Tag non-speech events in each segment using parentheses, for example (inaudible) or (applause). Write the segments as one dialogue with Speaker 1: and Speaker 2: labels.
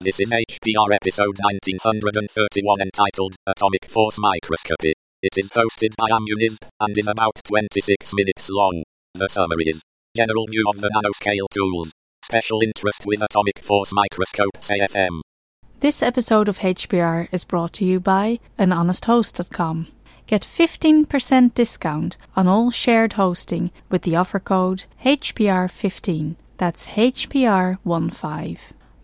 Speaker 1: This is HPR episode 1931 entitled Atomic Force Microscopy. It is hosted by Amuniz and is about 26 minutes long. The summary is General view of the nanoscale tools. Special interest with atomic force microscopes AFM.
Speaker 2: This episode of HPR is brought to you by anhonesthost.com. Get 15% discount on all shared hosting with the offer code HPR15. That's HPR15.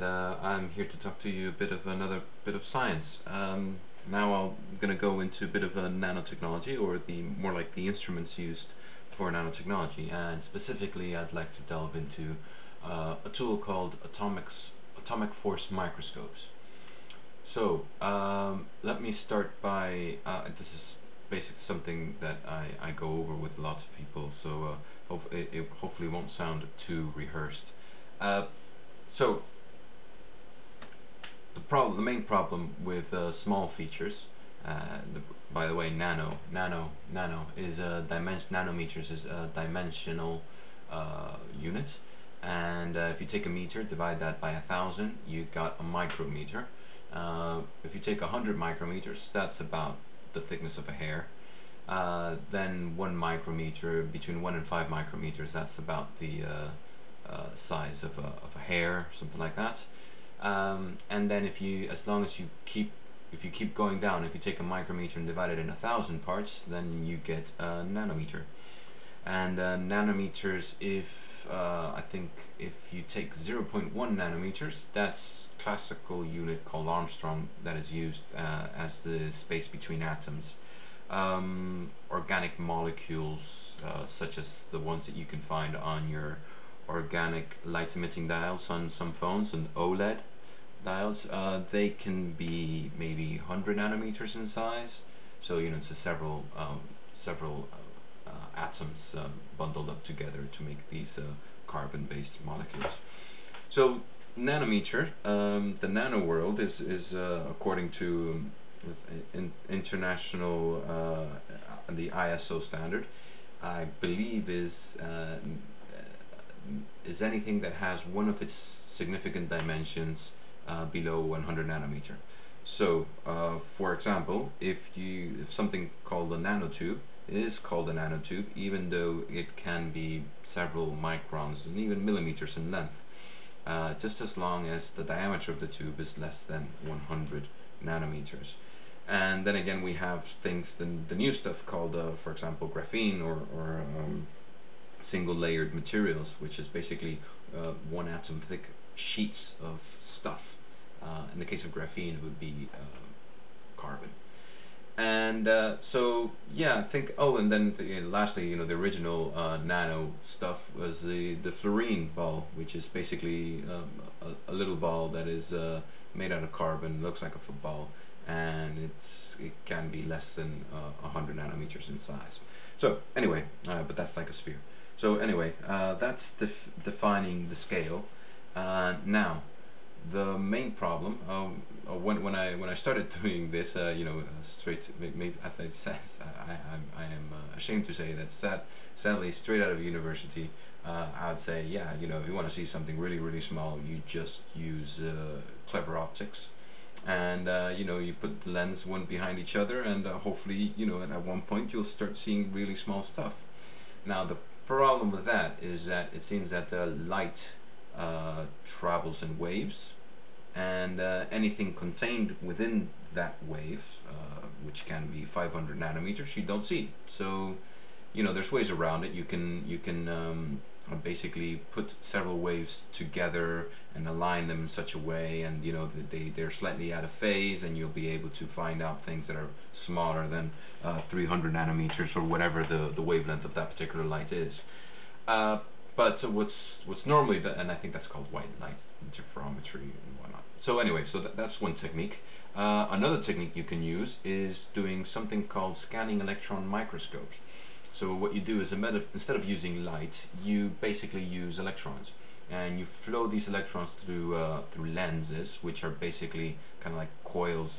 Speaker 3: and uh, I'm here to talk to you a bit of another bit of science. Um, now I'm going to go into a bit of a nanotechnology, or the more like the instruments used for nanotechnology, and specifically I'd like to delve into uh, a tool called atomics, atomic force microscopes. So um, let me start by uh, this is basically something that I, I go over with lots of people, so uh, hope it, it hopefully won't sound too rehearsed. Uh, so problem, the main problem with uh, small features, uh, the, by the way, nano, nano, nano is a dimension. Nanometers is a dimensional uh, unit, and uh, if you take a meter, divide that by a thousand, you got a micrometer. if you take a hundred micrometers, that's about the thickness of a hair. Uh, then one micrometer, between one and five micrometers, that's about the uh, uh, size of a, of a hair, something like that. Um, and then if you, as long as you keep, if you keep going down, if you take a micrometer and divide it in a thousand parts, then you get a nanometer. And uh, nanometers, if uh, I think if you take 0.1 nanometers, that's classical unit called Angstrom that is used uh, as the space between atoms. Um, organic molecules, uh, such as the ones that you can find on your organic light emitting diodes on some phones and OLED diodes, uh, they can be maybe 100 nanometers in size. So you know it's a several um, several uh, atoms uh, bundled up together to make these uh, carbon-based molecules. So nanometer, um, the nano world is, is uh, according to in, international, uh, the ISO standard, I believe is uh, is anything that has one of its significant dimensions uh, below 100 nanometer. So, uh, for example, if you if something called a nanotube is called a nanotube, even though it can be several microns and even millimeters in length uh, just as long as the diameter of the tube is less than 100 nanometers. And then again, we have things, the, the new stuff called, uh, for example, graphene or, or um, single-layered materials, which is basically uh, one atom thick sheets of stuff. Uh, in the case of graphene, it would be uh, carbon. And uh, so, yeah, I think. Oh, and then the, lastly, you know, the original uh, nano stuff was the the fullerene ball, which is basically um, a, a, little ball that is uh, made out of carbon, looks like a football, and it's it can be less than uh, 100 nanometers in size. So anyway, uh, but that's like a sphere. So anyway, uh, that's def defining the scale. now, the main problem um, uh, when when I when I started (laughs) doing this, uh, you know, uh, straight as I said, (laughs) I I, I am uh, ashamed to say that sad, sadly straight out of university, uh, I would say yeah, you know, if you want to see something really really small, you just use uh, clever optics, and you know you put the lens one behind each other, and hopefully you know at one point you'll start seeing really small stuff. Now the problem with that is that it seems that the light travels in waves and uh, anything contained within that wave, uh, which can be 500 nanometers, you don't see. So, you know, there's ways around it. You can you can um, uh, basically put several waves together and align them in such a way and you know they they're slightly out of phase and you'll be able to find out things that are smaller than uh, 300 nanometers or whatever the the wavelength of that particular light is. Uh, but what's what's normally and I think that's called white light interferometry and whatnot. So anyway so that, that's one technique. Uh, another technique you can use is doing something called scanning electron microscopes. So what you do is instead of using light, you basically use electrons, and you flow these electrons through uh, through lenses, which are basically kind of like coils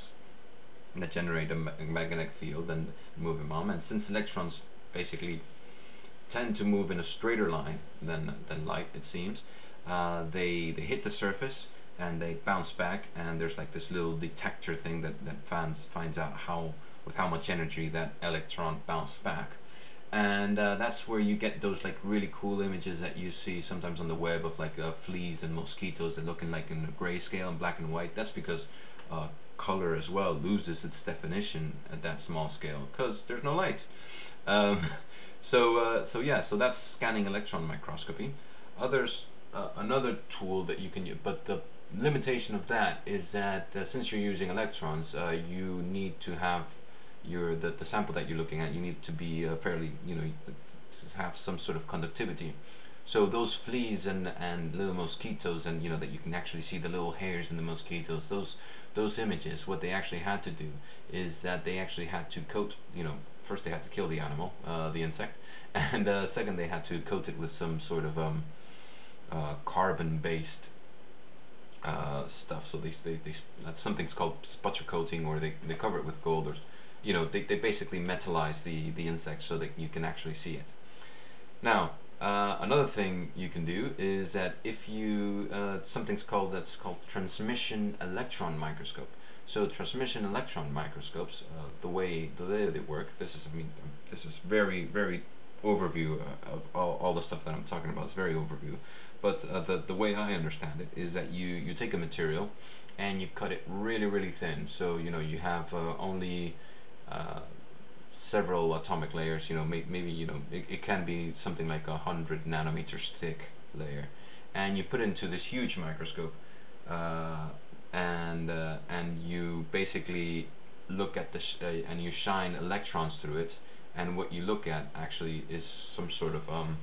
Speaker 3: that generate a, magnetic field and move them on. And since electrons basically tend to move in a straighter line than than light, it seems, uh, they they hit the surface and they bounce back, and there's like this little detector thing that that finds finds out how with how much energy that electron bounced back and uh, that's where you get those like really cool images that you see sometimes on the web of like uh, fleas and mosquitoes that looking like in grayscale and black and white. That's because uh, color as well loses its definition at that small scale because there's no light. Um, (laughs) so uh, so yeah, so that's scanning electron microscopy. Others uh, another tool that you can use, but the limitation of that is that uh, since you're using electrons, you need to have your the, the sample that you're looking at, you need to be uh, fairly, you know, have some sort of conductivity. So those fleas and and little mosquitoes, and you know that you can actually see the little hairs in the mosquitoes. Those those images, what they actually had to do is that they actually had to coat, you know, first they had to kill the animal, uh, the insect, (laughs) and uh, second they had to coat it with some sort of um, uh, carbon-based uh, stuff. So they, they, they something's called sputter coating, or they they cover it with gold or you know, they, they basically metallize the, the insect so that you can actually see it. Now, uh, another thing you can do is that if you, uh, something's called, that's called transmission electron microscope. So transmission electron microscopes, uh, the way the way they work, this is I mean this is very very overview uh, of all, all the stuff that I'm talking about. It's very overview, but uh, the the way I understand it is that you you take a material and you cut it really really thin. So you know you have only several atomic layers. You know, may, maybe you know it, it can be something like a hundred nanometers thick layer, and you put it into this huge microscope, uh, and uh, and you basically look at this uh, and you shine electrons through it, and what you look at actually is some sort of um,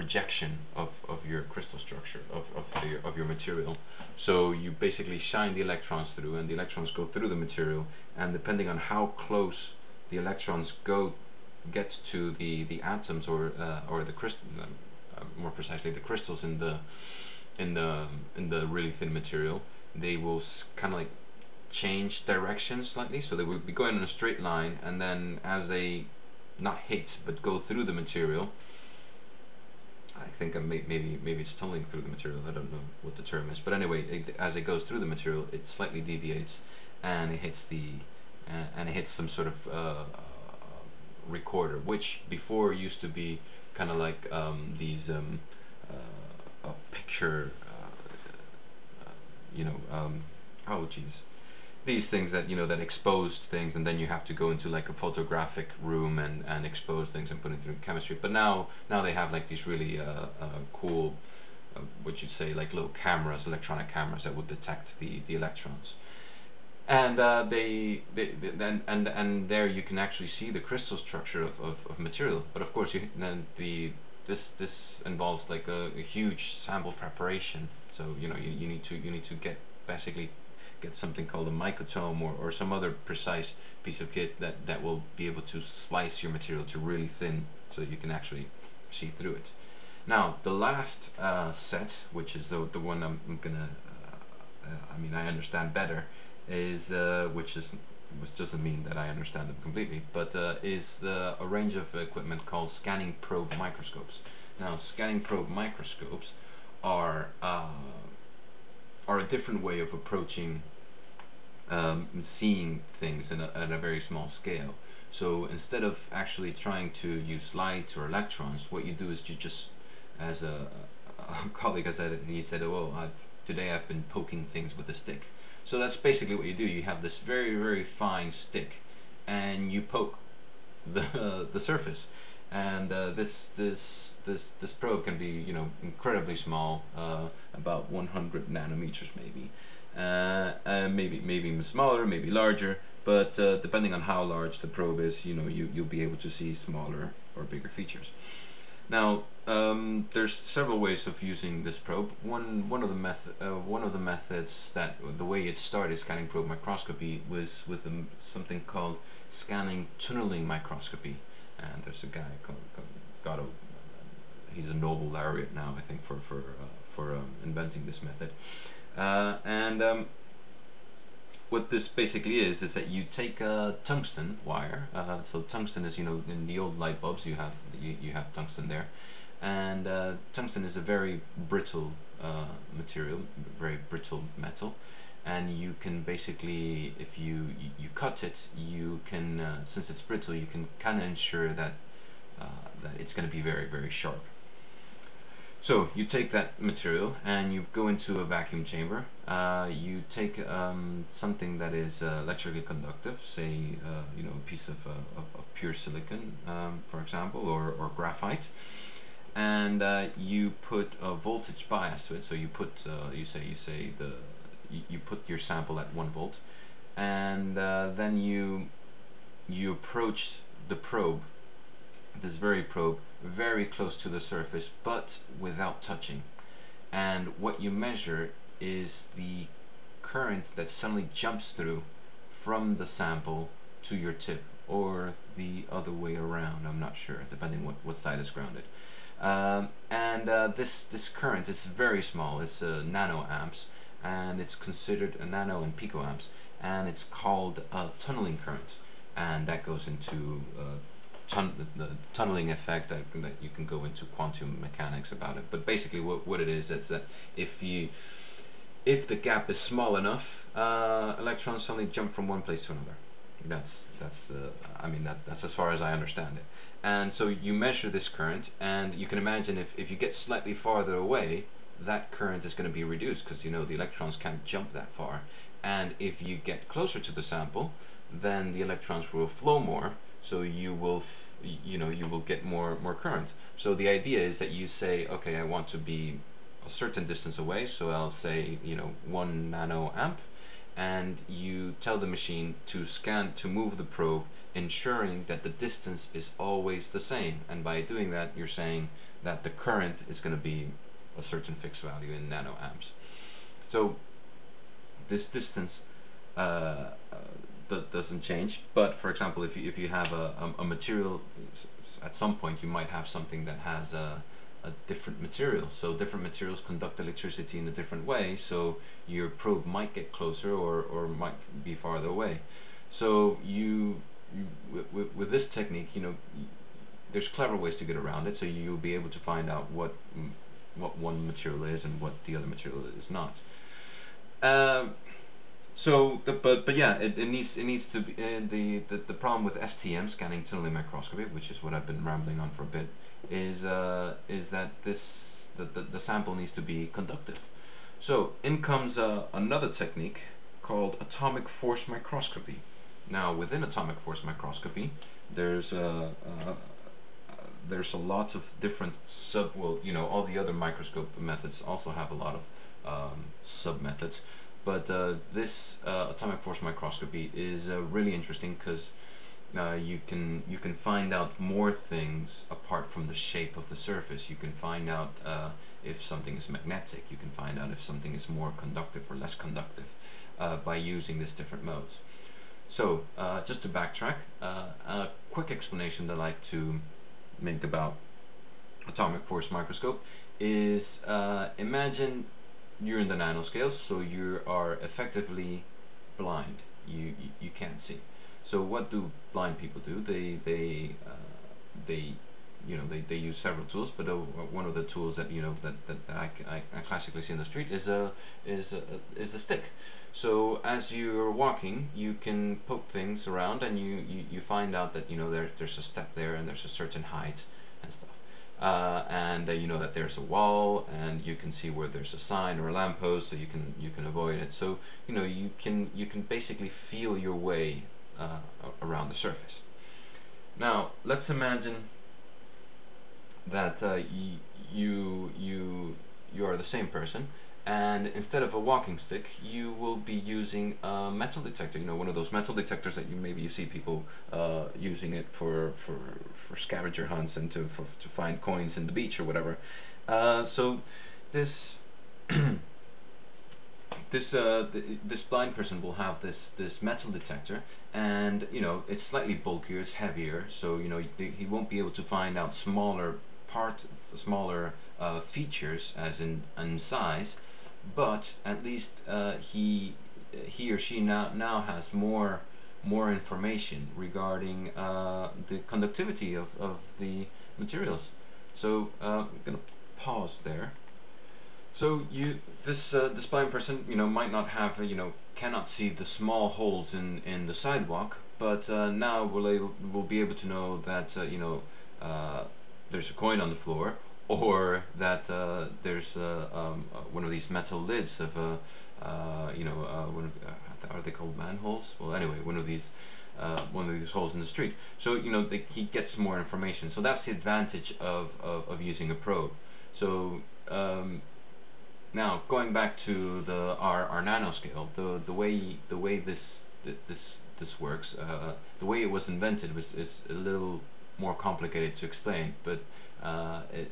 Speaker 3: projection of, of your crystal structure, of, of, the, of your material. So you basically shine the electrons through, and the electrons go through the material, and depending on how close the electrons go, get to the, the atoms or uh, or the crystal, uh, more precisely the crystals in the in the in the really thin material, they will kind of like change direction slightly. So they will be going in a straight line, and then as they not hit but go through the material, I think may, maybe maybe it's tunneling through the material. I don't know what the term is, but anyway, it, as it goes through the material, it slightly deviates, and it hits the uh, and it hits some sort of uh, recorder, which before used to be kind of like um, these um, uh, picture, uh, uh, you know, um, oh jeez these things that you know that expose things and then you have to go into like a photographic room and and expose things and put it through chemistry. But now now they have like these really uh, uh, cool uh, what you'd say like little cameras electronic cameras that would detect the the electrons and uh, they, they, they and, and and there you can actually see the crystal structure of, of, of material but of course you then the this this involves like a, a huge sample preparation so you know you, you need to you need to get basically get something called a microtome or, or some other precise piece of kit that, that will be able to slice your material to really thin so you can actually see through it. Now, the last uh, set, which is the, the one I'm, I'm gonna, uh, uh, I mean, I understand better, is, uh, which is, which doesn't mean that I understand them completely, but uh, is a range of equipment called scanning probe microscopes. Now, scanning probe microscopes are uh, are a different way of approaching um, seeing things a, at a very small scale. So instead of actually trying to use light or electrons, what you do is you just, as a, (laughs) a colleague has said, he said, "Oh, I've, today I've been poking things with a stick." So that's basically what you do. You have this very very fine stick, and you poke the uh, (laughs) the surface, and uh, this this this this probe can be you know incredibly small, uh, about 100 nanometers maybe, uh, maybe maybe smaller, maybe larger. But uh, depending on how large the probe is, you know you you'll be able to see smaller or bigger features. Now, um, there's several ways of using this probe. One one of the method uh, one of the methods that the way it started scanning probe microscopy was with something called scanning tunneling microscopy. And there's a guy called, called he's a Nobel laureate now, I think, for for uh, for um, inventing this method. Uh, and um, what this basically is is that you take a tungsten wire. Uh, so tungsten is you know in the old light bulbs you have you, you have tungsten there, and uh, tungsten is a very brittle uh, material, very brittle metal, and you can basically if you you cut it you can uh, since it's brittle you can kind of ensure that uh, that it's going to be very very sharp. So you take that material and you go into a vacuum chamber. Uh, you take um, something that is uh, electrically conductive, say uh, you know a piece of, uh, of, of pure silicon, um, for example, or, or graphite, and uh, you put a voltage bias to it. So you put uh, you say you say the you, you, put your sample at one volt, and then you you approach the probe this very probe very close to the surface but without touching. And what you measure is the current that suddenly jumps through from the sample to your tip or the other way around I'm not sure depending what, what side is grounded. Um, and uh, this this current is very small it's uh, nanoamps and it's considered a nano and picoamps and it's called a tunneling current and that goes into uh, tun the, tunneling effect that, that you can go into quantum mechanics about it. But basically, what what it is is that if you if the gap is small enough, uh, electrons suddenly jump from one place to another. That's that's uh, I mean that that's as far as I understand it. And so you measure this current, and you can imagine if if you get slightly farther away, that current is going to be reduced because you know the electrons can't jump that far. And if you get closer to the sample, then the electrons will flow more, so you will you know you will get more more current. So the idea is that you say, okay, I want to be a certain distance away, so I'll say you know one nano amp, and you tell the machine to scan to move the probe, ensuring that the distance is always the same. And by doing that, you're saying that the current is going to be a certain fixed value in nanoamps. So this distance uh, uh, doesn't change. But for example, if you if you have a, a, a material, at some point you might have something that has a a different material. So different materials conduct electricity in a different way. So your probe might get closer or or might be farther away. So you, you with, with this technique, you know, there's clever ways to get around it. So you'll be able to find out what what one material is and what the other material is not. Um, so, the, but but yeah, it, it needs it needs to be uh, the, the the problem with STM scanning tunneling microscopy, which is what I've been rambling on for a bit, is uh, is that this the, the the sample needs to be conductive. So in comes uh, another technique called atomic force microscopy. Now within atomic force microscopy, there's uh, uh, there's a lot of different sub well you know all the other microscope methods also have a lot of um, sub methods. But uh, this uh, atomic force microscopy is uh, really interesting because uh, you can you can find out more things apart from the shape of the surface. You can find out uh, if something is magnetic. You can find out if something is more conductive or less conductive uh, by using these different modes. So just to backtrack, a quick explanation that I like to make about atomic force microscope is imagine you're in the nanoscale, so you are effectively blind. You, you, you can't see. So what do blind people do? They they uh, they you know they, they use several tools, but uh, one of the tools that you know that, that, I, I, I, classically see in the street is a is a, is a stick. So as you're walking, you can poke things around, and you, you, you find out that you know there there's a step there, and there's a certain height, uh, and uh, you know that there's a wall and you can see where there's a sign or a lamppost so you can you can avoid it. So you know you can you can basically feel your way uh, around the surface. Now let's imagine that uh, you you you are the same person, and instead of a walking stick, you will be using a metal detector. You know, one of those metal detectors that you maybe you see people uh, using it for for for scavenger hunts and to for, to find coins in the beach or whatever. Uh, so this. (clears throat) this uh, th- this blind person will have this this metal detector, and you know it's slightly bulkier, it's heavier, so you know he, won't be able to find out smaller part, smaller uh, features as in in size, but at least uh, he he or she now now has more more information regarding uh, the conductivity of, of the materials. So uh, I'm gonna pause there. So you, this uh, blind person, you know, might not have, you know, cannot see the small holes in in the sidewalk, but uh, now will able will be able to know that uh, you know uh, there's a coin on the floor, or that uh, there's uh, um, uh, one of these metal lids of a, uh, you know, uh, of, uh, are they called manholes? Well, anyway, one of these. Uh, one of these holes in the street. So you know he gets more information. So that's the advantage of, of, of using a probe. So um, now, going back to the our, our nanoscale, the the way the way this this this works, uh, the way it was invented was is a little more complicated to explain. But uh, it,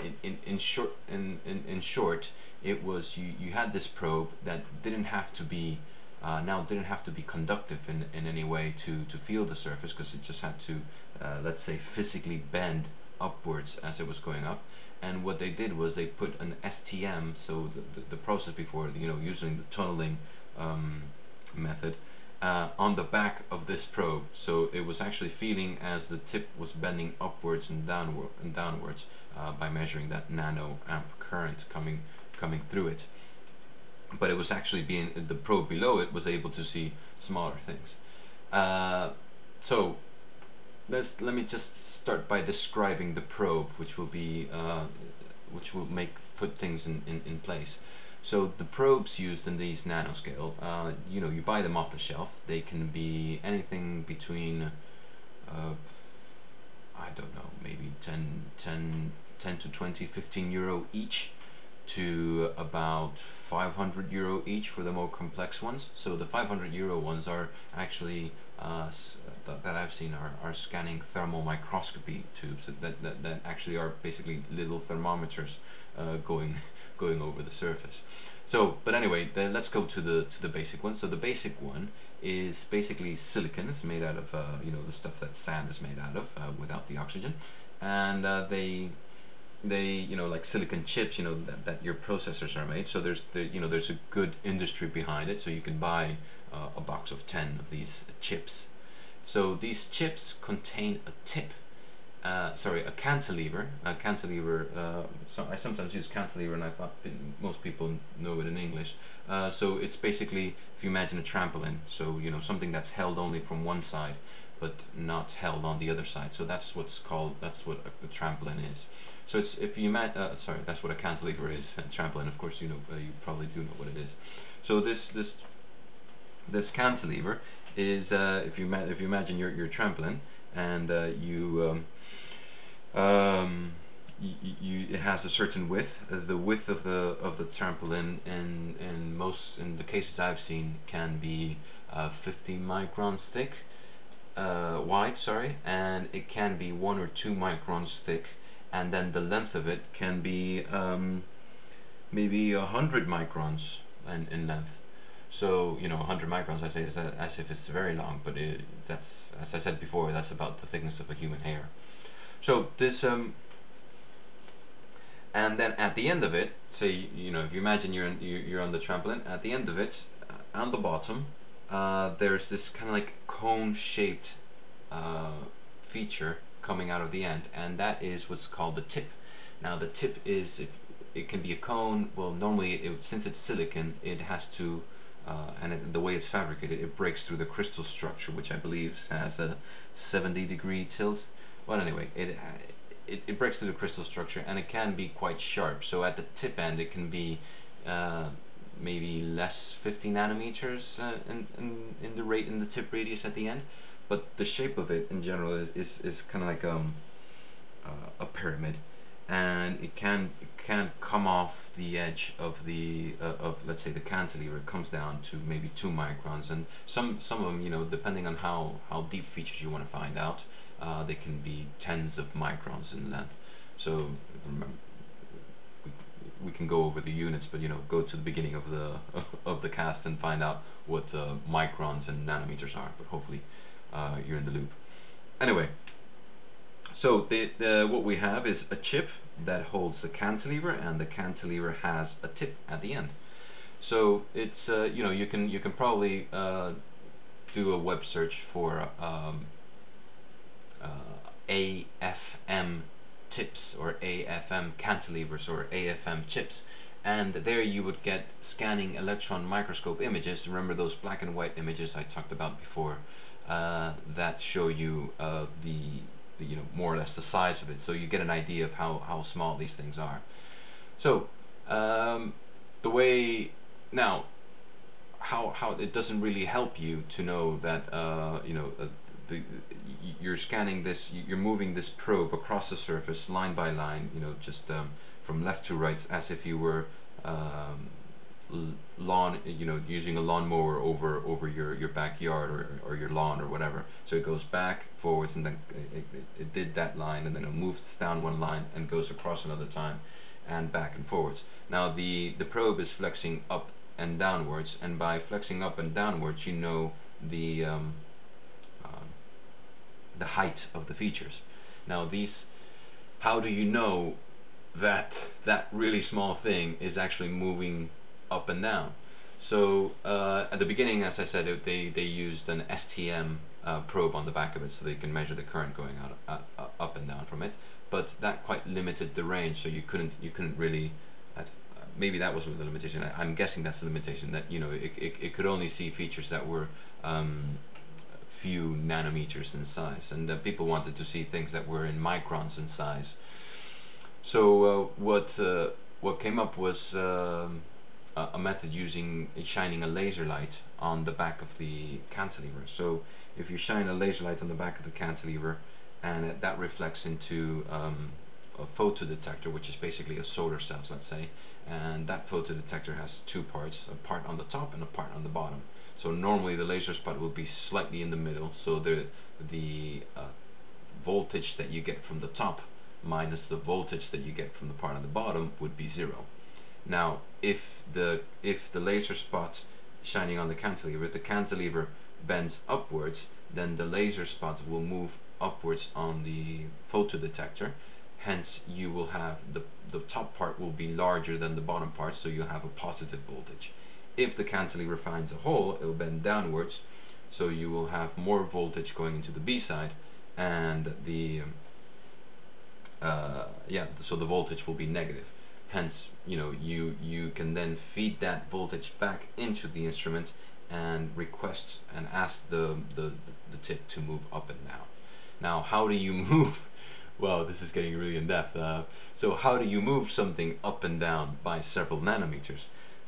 Speaker 3: in, in short in, in in short, it was you you had this probe that didn't have to be uh, now didn't have to be conductive in in any way to to feel the surface because it just had to uh, let's say physically bend upwards as it was going up and what they did was they put an STM, so the, the, the process before, you know, using the tunneling um, method, uh, on the back of this probe. So it was actually feeling as the tip was bending upwards and downward and downwards uh, by measuring that nano amp current coming coming through it. But it was actually being the probe below it was able to see smaller things. Uh, so let's let me just start by describing the probe, which will be uh, which will make put things in, in, in place. So the probes used in these nanoscale, uh, you know, you buy them off the shelf. They can be anything between, uh, I don't know, maybe 10, 10, 10 to 20, 15 euro each, to about 500 euro each for the more complex ones. So the 500 euro ones are actually uh, that, I've seen are, are scanning thermal microscopy tubes that, that, that actually are basically little thermometers uh, going (laughs) going over the surface. So, but anyway, let's go to the to the basic one. So the basic one is basically silicon. It's made out of uh, you know the stuff that sand is made out of uh, without the oxygen, and uh, they they you know like silicon chips you know that, that your processors are made. So there's the, you know there's a good industry behind it. So you can buy uh, a box of 10 of these chips. So these chips contain a tip uh, sorry a cantilever. A cantilever uh, so I sometimes use cantilever and I thought most people know it in English. Uh, so it's basically if you imagine a trampoline so you know something that's held only from one side but not held on the other side. So that's what's called that's what a, a trampoline is so it's if you imagine, uh, sorry, that's what a cantilever is. And trampoline, of course, you know, uh, you probably do know what it is. So this this this cantilever is uh, if you if you imagine your your trampoline and uh, you um, um, you, it has a certain width. Uh, the width of the of the trampoline in in most in the cases I've seen can be uh, 50 microns thick, wide, sorry, and it can be one or two microns thick and then the length of it can be um, maybe a hundred microns in, in length. So you know, 100 microns, I say, is as if it's very long, but it, that's, as I said before, that's about the thickness of a human hair. So this, um, and then at the end of it, say, you know, if you imagine you're in, you're on the trampoline, at the end of it, uh, on the bottom, uh, there's this kind of like cone-shaped uh, feature coming out of the end, and that is what's called the tip. Now the tip is, it, it can be a cone, well normally, it, since it's silicon, it has to, uh, and it, the way it's fabricated, it breaks through the crystal structure, which I believe has a 70 degree tilt. Well anyway, it, it, it breaks through the crystal structure, and it can be quite sharp, so at the tip end it can be uh, maybe less 50 nanometers uh, in, in, in the rate in the tip radius at the end but the shape of it in general is is, is kind of like um uh, a pyramid, and it can it can come off the edge of the uh, of let's say the cantilever. It comes down to maybe two microns. And some some of them you know depending on how how deep features you want to find out uh, they can be tens of microns in length. So remember we, we can go over the units but you know go to the beginning of the (laughs) of the cast and find out what uh, microns and nanometers are. But hopefully uh, you're in the loop. Anyway so the, the, what we have is a chip that holds the cantilever and the cantilever has a tip at the end. So it's uh, you know you can you can probably uh, do a web search for um, uh, AFM tips or AFM cantilevers or AFM chips and there you would get scanning electron microscope images. Remember those black and white images I talked about before uh, that show you uh, the you know more or less the size of it, so you get an idea of how how small these things are. So um, the way now how how it doesn't really help you to know that uh, you know uh, the, you're scanning this, you're moving this probe across the surface line by line, you know, just um, from left to right, as if you were um, lawn, you know, using a lawnmower over over your your backyard or or your lawn or whatever. So it goes back, forwards, and then it, it, it did that line, and then it moves down one line and goes across another time, and back and forwards. Now the the probe is flexing up and downwards, and by flexing up and downwards, you know the um, uh, the height of the features. Now these, how do you know that that really small thing is actually moving up and down. So uh, at the beginning, as I said, it, they they used an STM uh, probe on the back of it, so they can measure the current going out uh, uh, up and down from it. But that quite limited the range, so you couldn't you couldn't really. maybe that was the limitation. I, am guessing that's the limitation that you know it, it, it could only see features that were um, few nanometers in size, and uh, people wanted to see things that were in microns in size. So uh, what what came up was. Uh, a method using shining a laser light on the back of the cantilever. So if you shine a laser light on the back of the cantilever and it, that reflects into um, a photodetector, which is basically a solar cell, let's say, and that photodetector has two parts, a part on the top and a part on the bottom. So normally the laser spot will be slightly in the middle, so the the uh, voltage that you get from the top minus the voltage that you get from the part on the bottom would be zero. Now, if the if the laser spot shining on the cantilever, the cantilever bends upwards, then the laser spot will move upwards on the photodetector. Hence, you will have the the top part will be larger than the bottom part, so you'll have a positive voltage. If the cantilever finds a hole, it will bend downwards, so you will have more voltage going into the B side, and the uh, yeah, so the voltage will be negative. Hence, you know, you you can then feed that voltage back into the instrument and request and ask the the the tip to move up and down. Now, how do you (laughs) move? Well, this is getting really in depth. Uh, so, how do you move something up and down by several nanometers?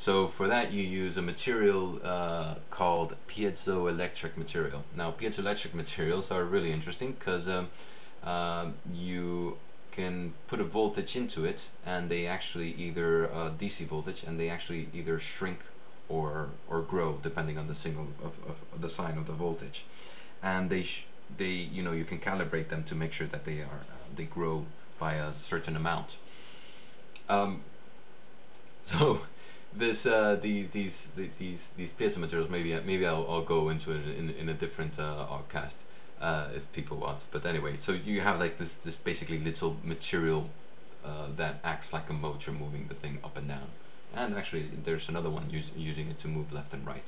Speaker 3: So, for that, you use a material uh, called piezoelectric material. Now, piezoelectric materials are really interesting because um, uh, you can put a voltage into it and they actually either uh, DC voltage and they actually either shrink or or grow depending on the signal of, of the sign of the voltage. And they they you know you can calibrate them to make sure that they are uh, they grow by a certain amount. Um, (laughs) so this uh, these these these these piezo materials maybe maybe I'll, I'll go into it in in a different uh, cast uh, if people want. But anyway, so you have like this this basically little material uh, that acts like a motor moving the thing up and down. And actually, there's another one us using it to move left and right.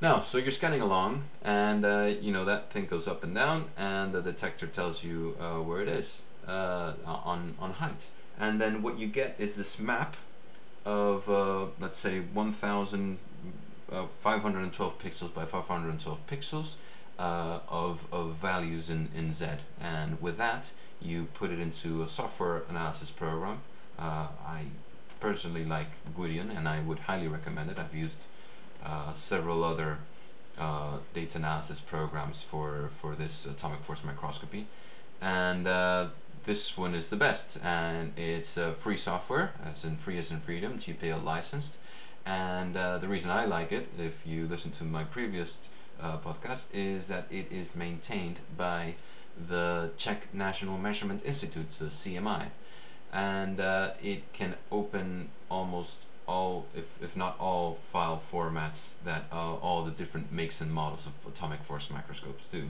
Speaker 3: Now, so you're scanning along, and uh, you know that thing goes up and down, and the detector tells you uh, where it is uh, on on height. And then what you get is this map of uh, let's say 1,512 uh, pixels by 512 pixels uh, of, of values in, in Z. And with that, you put it into a software analysis program. Uh, I personally like Gwyddion, and I would highly recommend it. I've used uh, several other uh, data analysis programs for, for this atomic force microscopy. And uh, this one is the best, and it's free software, as in free as in freedom, GPL licensed. And uh, the reason I like it, if you listen to my previous uh, podcast, is that it is maintained by the Czech National Measurement Institute, the CMI, and uh, it can open almost all, if, if not all, file formats that uh, all the different makes and models of atomic force microscopes do.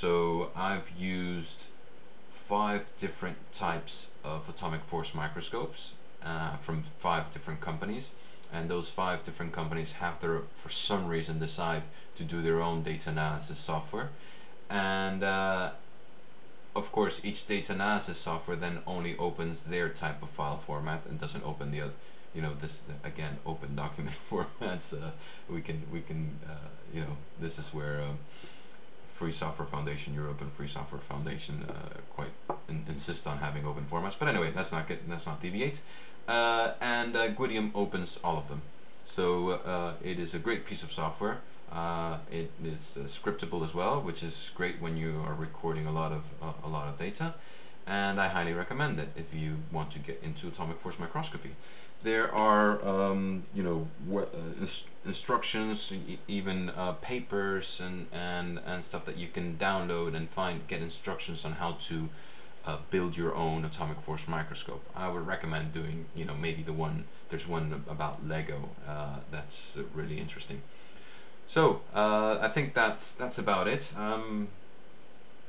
Speaker 3: So I've used five different types of atomic force microscopes uh, from five different companies and those five different companies have their, for some reason, decide to do their own data analysis software. And uh, of course, each data analysis software then only opens their type of file format and doesn't open the other. You know, this again, open document (laughs) formats. Uh, we can, we can, uh, you know, this is where um, Free Software Foundation Europe and Free Software Foundation uh, quite in insist on having open formats. But anyway, let's not get, let's not deviate. Uh, and uh, Gwyddion opens all of them. So uh, it is a great piece of software. Uh, it is uh, scriptable as well, which is great when you are recording a lot of a lot of data. And I highly recommend it if you want to get into atomic force microscopy. There are, um, you know, ins instructions, e even papers, and and and stuff that you can download and find get instructions on how to uh, build your own atomic force microscope. I would recommend doing, you know, maybe the one, there's one about Lego uh, that's uh, really interesting. So, uh, I think that's, that's about it. Um,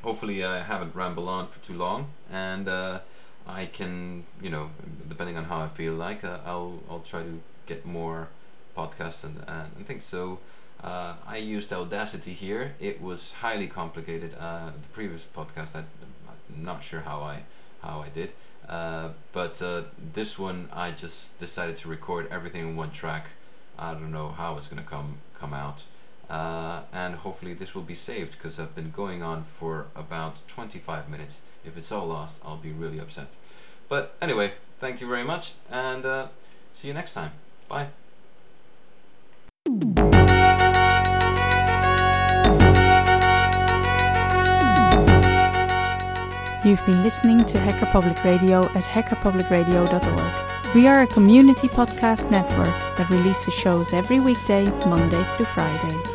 Speaker 3: hopefully I haven't rambled on for too long, and uh, I can, you know, depending on how I feel like, uh, I'll, I'll try to get more podcasts and, and things. So, uh, I used Audacity here. It was highly complicated. Uh, the previous podcast, I, am not sure how I how I did, uh, but uh, this one I just decided to record everything in one track. I don't know how it's gonna come come out, uh, and hopefully this will be saved because I've been going on for about 25 minutes. If it's all lost, I'll be really upset. But anyway, thank you very much, and uh, see you next time. Bye.
Speaker 2: You've been listening to Hacker Public Radio at hackerpublicradio.org. We are a community podcast network that releases shows every weekday, Monday through Friday.